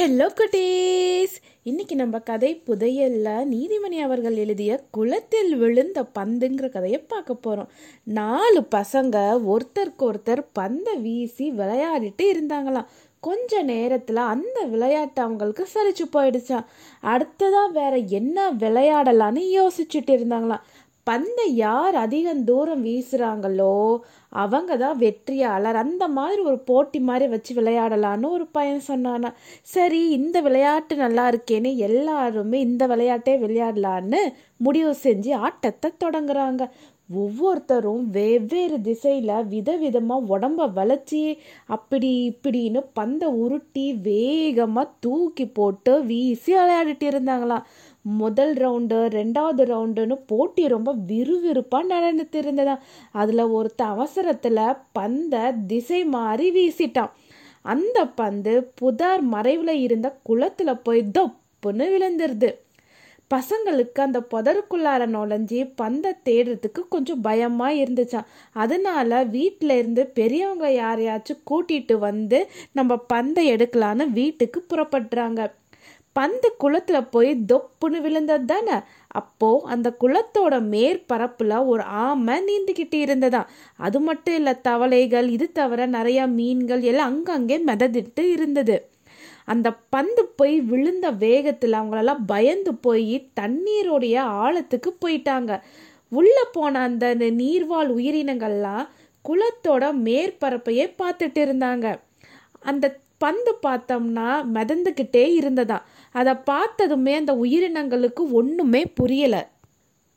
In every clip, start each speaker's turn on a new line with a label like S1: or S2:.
S1: Hello குட்டீஸ் இன்னைக்கு நம்ம கதை புதையல்ல நீதிமணி அவர்கள் எழுதிய குளத்தில் விழுந்த பந்துங்கிற கதையை பார்க்க போகிறோம் நாலு பசங்க ஒருத்தருக்கு ஒருத்தர் பந்தை வீசி விளையாடிட்டு இருந்தாங்களாம். கொஞ்ச நேரத்தில் அந்த விளையாட்டு அவங்களுக்கு சலிச்சு போயிடுச்சான் அடுத்ததாக வேற என்ன விளையாடலான்னு யோசிச்சுட்டு இருந்தாங்களாம். பந்தை யார் அதிகம் தூரம் வீசுகிறாங்களோ அவங்க தான் வெற்றியாளர். அந்த மாதிரி ஒரு போட்டி மாதிரி வச்சு விளையாடலான்னு ஒரு பையன் சொன்னானா. சரி இந்த விளையாட்டு நல்லா இருக்கேன்னு எல்லாருமே இந்த விளையாட்டே விளையாடலான்னு முடிவு செஞ்சு ஆட்டத்தை தொடங்குறாங்க. ஒவ்வொருத்தரும் வெவ்வேறு திசையில் விதவிதமாக உடம்ப வளைச்சி அப்படி இப்படின்னு பந்தை உருட்டி வேகமாக தூக்கி போட்டு வீசி விளையாடிட்டு இருந்தாங்களாம். முதல் ரவுண்டு ரெண்டாவது ரவுண்டுன்னு போட்டி ரொம்ப விறுவிறுப்பாக நடந்துட்டு அதில் ஒருத்த அவசரத்தில் பந்தை திசை மாறி வீசிட்டான். அந்த பந்து புதார் மறைவில் இருந்த குளத்தில் போய் தொப்புன்னு விழுந்துருது. பசங்களுக்கு அந்த புதருக்குள்ளார நுழைஞ்சி பந்தை தேடுறதுக்கு கொஞ்சம் பயமாக இருந்துச்சாம். அதனால வீட்டில் இருந்து பெரியவங்க யாரையாச்சும் கூட்டிகிட்டு வந்து நம்ம பந்தை எடுக்கலான்னு வீட்டுக்கு புறப்படுறாங்க. பந்து குளத்தில் போய் தொப்புன்னு விழுந்தது தானே? அப்போது அந்த குளத்தோட மேற்பரப்பில் ஒரு ஆமை நீந்திக்கிட்டு இருந்ததா? அது மட்டும் இல்லை தவளைகள் இது தவிர நிறையா மீன்கள் எல்லாம் அங்கங்கே மிதந்துட்டு இருந்தது. அந்த பந்து போய் விழுந்த வேகத்தில் அவங்களெல்லாம் பயந்து போய் தண்ணீருடைய ஆழத்துக்கு போயிட்டாங்க. உள்ளே போன அந்த நீர்வாழ் உயிரினங்கள்லாம் குளத்தோட மேற்பரப்பையே பார்த்துட்டு இருந்தாங்க. அந்த பந்து பார்த்தோம்னா மிதந்துக்கிட்டே இருந்ததா? அதை பார்த்ததுமே அந்த உயிரினங்களுக்கு ஒன்றுமே புரியலை.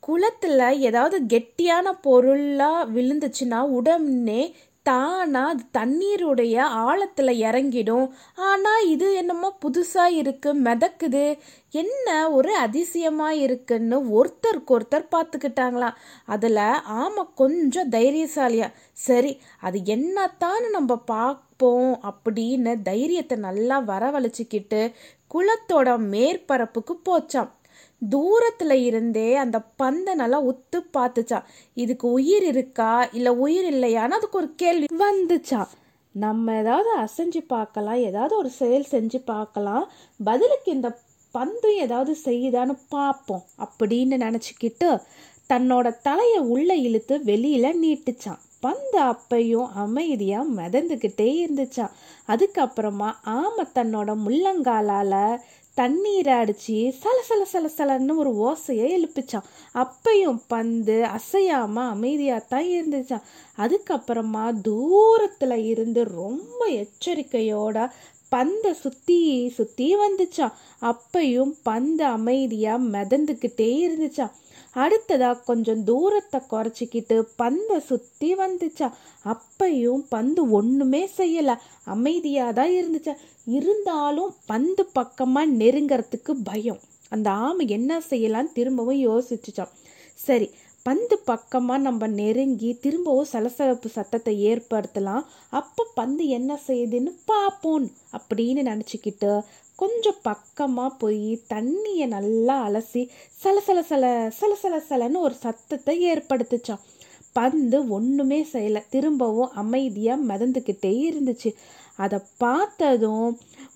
S1: குளத்தில் ஏதாவது கெட்டியான பொருளாக விழுந்துச்சுன்னா உடனே தானா அது தண்ணீருடைய ஆழத்துல இறங்கிடும். ஆனா இது என்னமோ புதுசா இருக்கு மிதக்குது. என்ன ஒரு அதிசயமா இருக்குன்னு ஒருத்தருக்கு ஒருத்தர் பார்த்துக்கிட்டாங்களாம் அதுல ஆமா கொஞ்சம் தைரியசாலியா சரி அது என்னத்தான்னு நம்ம பார்ப்போம் அப்படின்னு தைரியத்தை நல்லா வரவழைச்சிக்கிட்டு குளத்தோட மேற்பரப்புக்கு போச்சாம். தூரத்தில் இருந்தே அந்த பந்தை நல்லா உத்து பார்த்துச்சான் இதுக்கு உயிர் இருக்கா? இல்லை உயிர் இல்லையான்னு அதுக்கு ஒரு கேள்வி வந்துச்சான் நம்ம ஏதாவது அசைஞ்சு பார்க்கலாம் ஏதாவது ஒரு செயல் செஞ்சு பார்க்கலாம். பதிலுக்கு இந்த பந்தும் ஏதாவது செய்யுதான்னு பார்ப்போம் அப்படின்னு நினச்சிக்கிட்டு தன்னோட தலையை உள்ளே இழுத்து வெளியில் நீட்டுச்சான். பந்து அப்பையும் அமைதியாக மிதந்துக்கிட்டே இருந்துச்சான். அதுக்கப்புறமா ஆமை தன்னோட முள்ளங்காலால் தண்ணீரை அடிச்சு சல சல சல சலன்னு ஒரு ஓசையை எழுப்பிச்சான். அப்பையும் பந்து அசையாம அமைதியாக தான் இருந்துச்சான். அதுக்கப்புறமா தூரத்துல இருந்து ரொம்ப எச்சரிக்கையோட பந்தை சுத்தி சுத்தி வந்துச்சான். அப்பையும் பந்து அமைதியா மிதந்துக்கிட்டே இருந்துச்சான். அடுத்ததா கொஞ்சம் தூரத்தை குறைச்சிக்கிட்டு பந்தை சுத்தி வந்துச்சா. அப்பையும் பந்து ஒண்ணுமே செய்யல. அமைதியா தான் இருந்துச்சா. இருந்தாலும் பந்து பக்கமா நெருங்கறதுக்கு பயம். அந்த ஆமை என்ன செய்யலாம் திரும்பவும் யோசிச்சுச்சான் சரி பந்து பக்கமாக நம்ம நெருங்கி திரும்பவும் சலசலப்பு சத்தத்தை ஏற்படுத்தலாம். அப்போ பந்து என்ன செய்யுதுன்னு பார்ப்போம் அப்படின்னு நினச்சிக்கிட்டு கொஞ்சம் பக்கமாக போய் தண்ணியை நல்லா அலசி சலசல சல சலசல சலன்னு ஒரு சத்தத்தை ஏற்படுத்துச்சான் பந்து ஒன்றுமே செய்யலை. திரும்பவும் அமைதியாக மிதந்துக்கிட்டே இருந்துச்சு. அதை பார்த்ததும்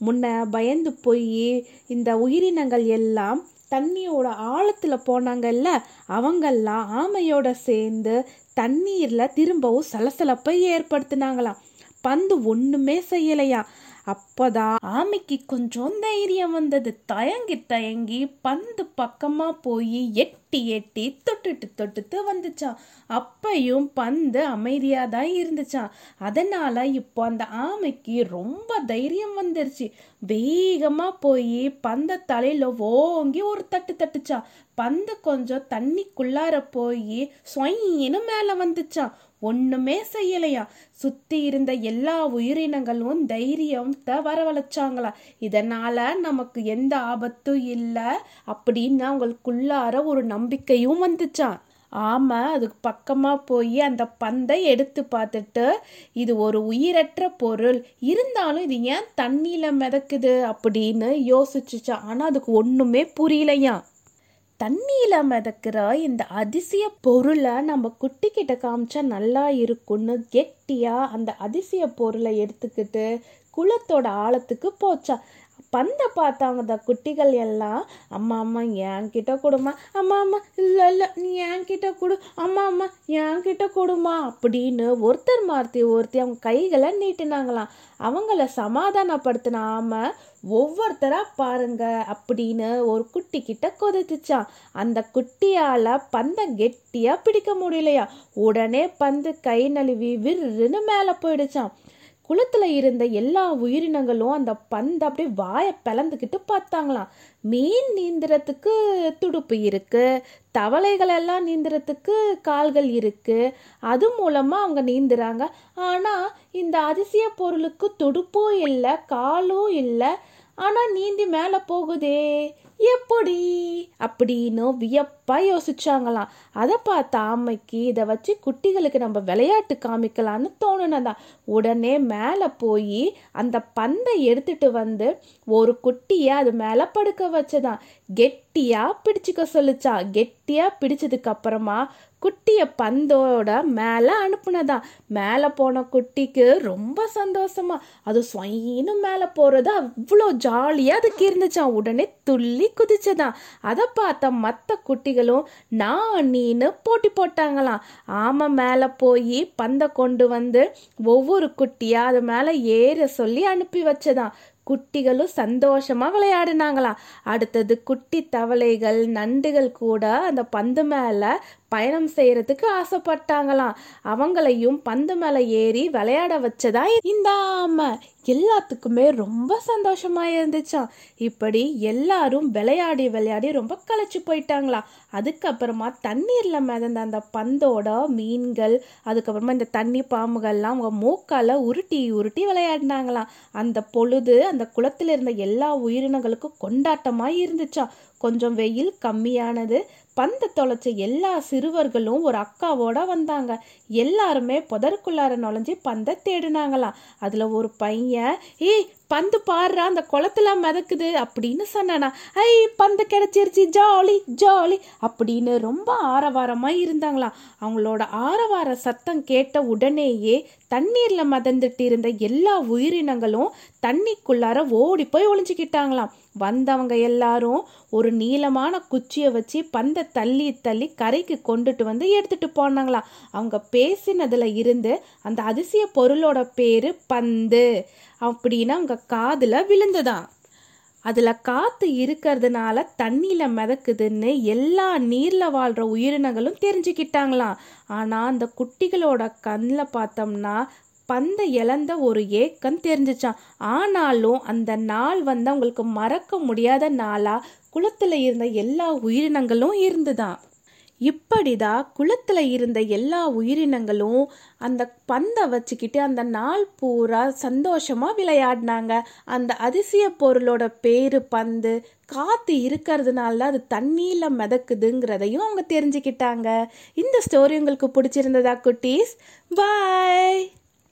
S1: முன்ன பயந்து போய் இந்த உயிரினங்கள் எல்லாம் தண்ணியோட ஆழத்தில் போனாங்கல்ல அவங்கெல்லாம் ஆமையோட சேர்ந்து தண்ணீரில் திரும்பவும் சலசலப்பை ஏற்படுத்தினாங்களாம். பந்து ஒன்றுமே செய்யலையா? அப்பதான் ஆமைக்கு கொஞ்சம் தைரியம் வந்தது. தயங்கி தயங்கி பந்து பக்கமா போய் எட்டி எட்டி தொட்டுட்டு தொட்டுட்டு வந்துச்சான் அப்பையும் பந்து அமைதியா தான் இருந்துச்சான் அதனால இப்போ அந்த ஆமைக்கு ரொம்ப தைரியம் வந்துருச்சு. வேகமா போய் பந்த தலையில ஓங்கி ஒரு தட்டு தட்டுச்சான் பந்து கொஞ்சம் தண்ணிக்குள்ளார போய் சொயின்னு மேல வந்துச்சான் ஒண்ணுமே செய்யலையா? சுத்தி இருந்த எல்லா உயிரினங்களும் தைரியத்தை வரவழைச்சாங்களா? இதனால நமக்கு எந்த ஆபத்தும் இல்லை அப்படின்னு அவங்களுக்குள்ளார ஒரு நம்பிக்கையும் வந்துச்சான். ஆமா அதுக்கு பக்கமா போய் அந்த பந்தை எடுத்து பார்த்துட்டு இது ஒரு உயிரற்ற பொருள் இருந்தாலும் இது ஏன் தண்ணியில மிதக்குது அப்படின்னு யோசிச்சுச்சான். ஆனா அதுக்கு ஒண்ணுமே புரியலையாம். தண்ணியில் மிதக்கிற இந்த அதிசய பொருளை நம்ம குட்டி கிட்ட காமிச்சா நல்லா இருக்கும்னு கெட்டியாக அந்த அதிசய பொருளை எடுத்துக்கிட்டு குளத்தோட ஆழத்துக்கு போச்சா. பந்தை பார்த்தாங்க அந்த குட்டிகள் எல்லாம் அம்மா அம்மா என்கிட்ட கொடுமா அம்மா அம்மா இல்லை இல்லை நீ என்கிட்ட கொடு அம்மா அம்மா என்கிட்ட கொடுமா அப்படின்னு ஒருத்தர் மாற்றி ஒருத்தி அவங்க கைகளை நீட்டினாங்களாம். அவங்கள சமாதானப்படுத்தினாம ஒவ்வொருத்தரா பாருங்க அப்படின்னு ஒரு குட்டி கிட்ட கொதிச்சுச்சான் அந்த குட்டியால பந்தை கெட்டியா பிடிக்க முடியலையா? உடனே பந்து கை நழுவி விருன்னு மேலே போயிடுச்சான் குளத்தில் இருந்த எல்லா உயிரினங்களும் அந்த பந்தை அப்படியே வாயை பிளந்துக்கிட்டு பார்த்தாங்களாம். மீன் நீந்துறதுக்கு துடுப்பு இருக்கு தவளைகள் எல்லாம் நீந்துறதுக்கு கால்கள் இருக்கு அது மூலமாக அவங்க நீந்துறாங்க. ஆனால் இந்த அதிசய பொருளுக்கு துடுப்பும் இல்லை காலும் இல்லை ஆனால் நீந்தி மேலே போகுதே எப்படி? அப்படின்னு வியப்பாக யோசிச்சாங்களாம். அதை பார்த்த ஆமைக்கு இதை வச்சு குட்டிகளுக்கு நம்ம விளையாட்டு காமிக்கலான்னு தோணுனதான் உடனே மேலே போய் அந்த பந்தை எடுத்துட்டு வந்து ஒரு குட்டியை அது மேலே படுக்க வச்சதான் கெட்டியாக பிடிச்சிக்க சொல்லுச்சா. கெட்டியாக பிடிச்சதுக்கு அப்புறமா குட்டிய பந்தோட மேலே அனுப்புனதான் மேலே போன குட்டிக்கு ரொம்ப சந்தோஷமா. அது சொயின்னு மேலே போகிறது அவ்வளோ ஜாலியாக அதுக்கு இருந்துச்சான் உடனே துள்ளி குதிச்சதான் அதை பார்த்த மற்ற குட்டிகளும் நான் நீனு போட்டி போட்டாங்களாம். ஆமாம் மேலே போய் பந்தை கொண்டு வந்து ஒவ்வொரு குட்டியாக அது மேலே ஏற சொல்லி அனுப்பி வச்சதான் குட்டிகளும் சந்தோஷமாக விளையாடினாங்களாம் அடுத்தது குட்டி தவளைகள் நண்டுகள் கூட அந்த பந்து மேலே பயணம் செய்யறதுக்கு ஆசைப்பட்டாங்களாம். அவங்களையும் பந்து மேலே ஏறி விளையாட வச்சதா இந்த ஆமை எல்லாத்துக்குமே ரொம்ப சந்தோஷமா இருந்துச்சாம். இப்படி எல்லாரும் விளையாடி விளையாடி ரொம்ப களைச்சு போயிட்டாங்களாம். அதுக்கப்புறமா தண்ணீரில் மிதந்த அந்த பந்தோட மீன்கள் அதுக்கப்புறமா இந்த தண்ணி பாம்புகள்லாம் அவங்க மூக்கால உருட்டி உருட்டி விளையாடினாங்களாம். அந்த பொழுது அந்த குளத்தில் இருந்த எல்லா உயிரினங்களுக்கும் கொண்டாட்டமாக இருந்துச்சாம். கொஞ்சம் வெயில் கம்மியானது பந்து தொலைச்ச எல்லா சிறுவர்களும் ஒரு அக்காவோட வந்தாங்க. எல்லாருமே புதருக்குள்ளார நுழைஞ்சி பந்தை தேடினாங்களாம். அதுல ஒரு பையன் ஏய் பந்து பாடுறா அந்த குளத்துல மிதக்குது அப்படின்னு சொன்னானா ஐ பந்து கிடைச்சிருச்சு ஜாலி ஜாலி அப்படின்னு ரொம்ப ஆரவாரமா இருந்தாங்களாம். அவங்களோட ஆரவார சத்தம் கேட்ட உடனேயே தண்ணீர்ல மிதந்துட்டு இருந்த எல்லா உயிரினங்களும் தண்ணிக்குள்ளார ஓடி போய் ஒளிஞ்சுக்கிட்டாங்களாம். வந்தவங்க எல்லாரும் ஒரு நீளமான குச்சியை வச்சு பந்தை தள்ளி தள்ளி கரைக்கு கொண்டுட்டு வந்து எடுத்துட்டு போனாங்களாம் அவங்க பேசினதுல இருந்து அந்த அதிசய பொருளோட பேரு பந்து. அப்படின்னு அவங்க காதுல விழுந்துதான். அதில் காற்று இருக்கிறதுனால தண்ணியில் மிதக்குதுன்னு எல்லா நீரில் வாழ்கிற உயிரினங்களும் தெரிஞ்சுக்கிட்டாங்களாம். ஆனால் அந்த குட்டிகளோட கண்ணில் பார்த்தோம்னா பந்தை இழந்த ஒரு ஏக்கம் தெரிஞ்சிச்சான் ஆனாலும் அந்த நாள் வந்து அவங்களுக்கு மறக்க முடியாத நாளா குளத்துல இருந்த எல்லா உயிரினங்களும் இருந்துதான் இப்படிதான் குளத்துல இருந்த எல்லா உயிரினங்களும் அந்த பந்தை வச்சுக்கிட்டு அந்த நாள் பூரா சந்தோஷமா விளையாடினாங்க. அந்த அதிசய பொருளோட பேரு பந்து காத்து இருக்கிறதுனால தான் அது தண்ணியில மிதக்குதுங்கிறதையும் அவங்க தெரிஞ்சுக்கிட்டாங்க. இந்த ஸ்டோரி உங்களுக்கு பிடிச்சிருந்ததா குட்டீஸ்? பாய்!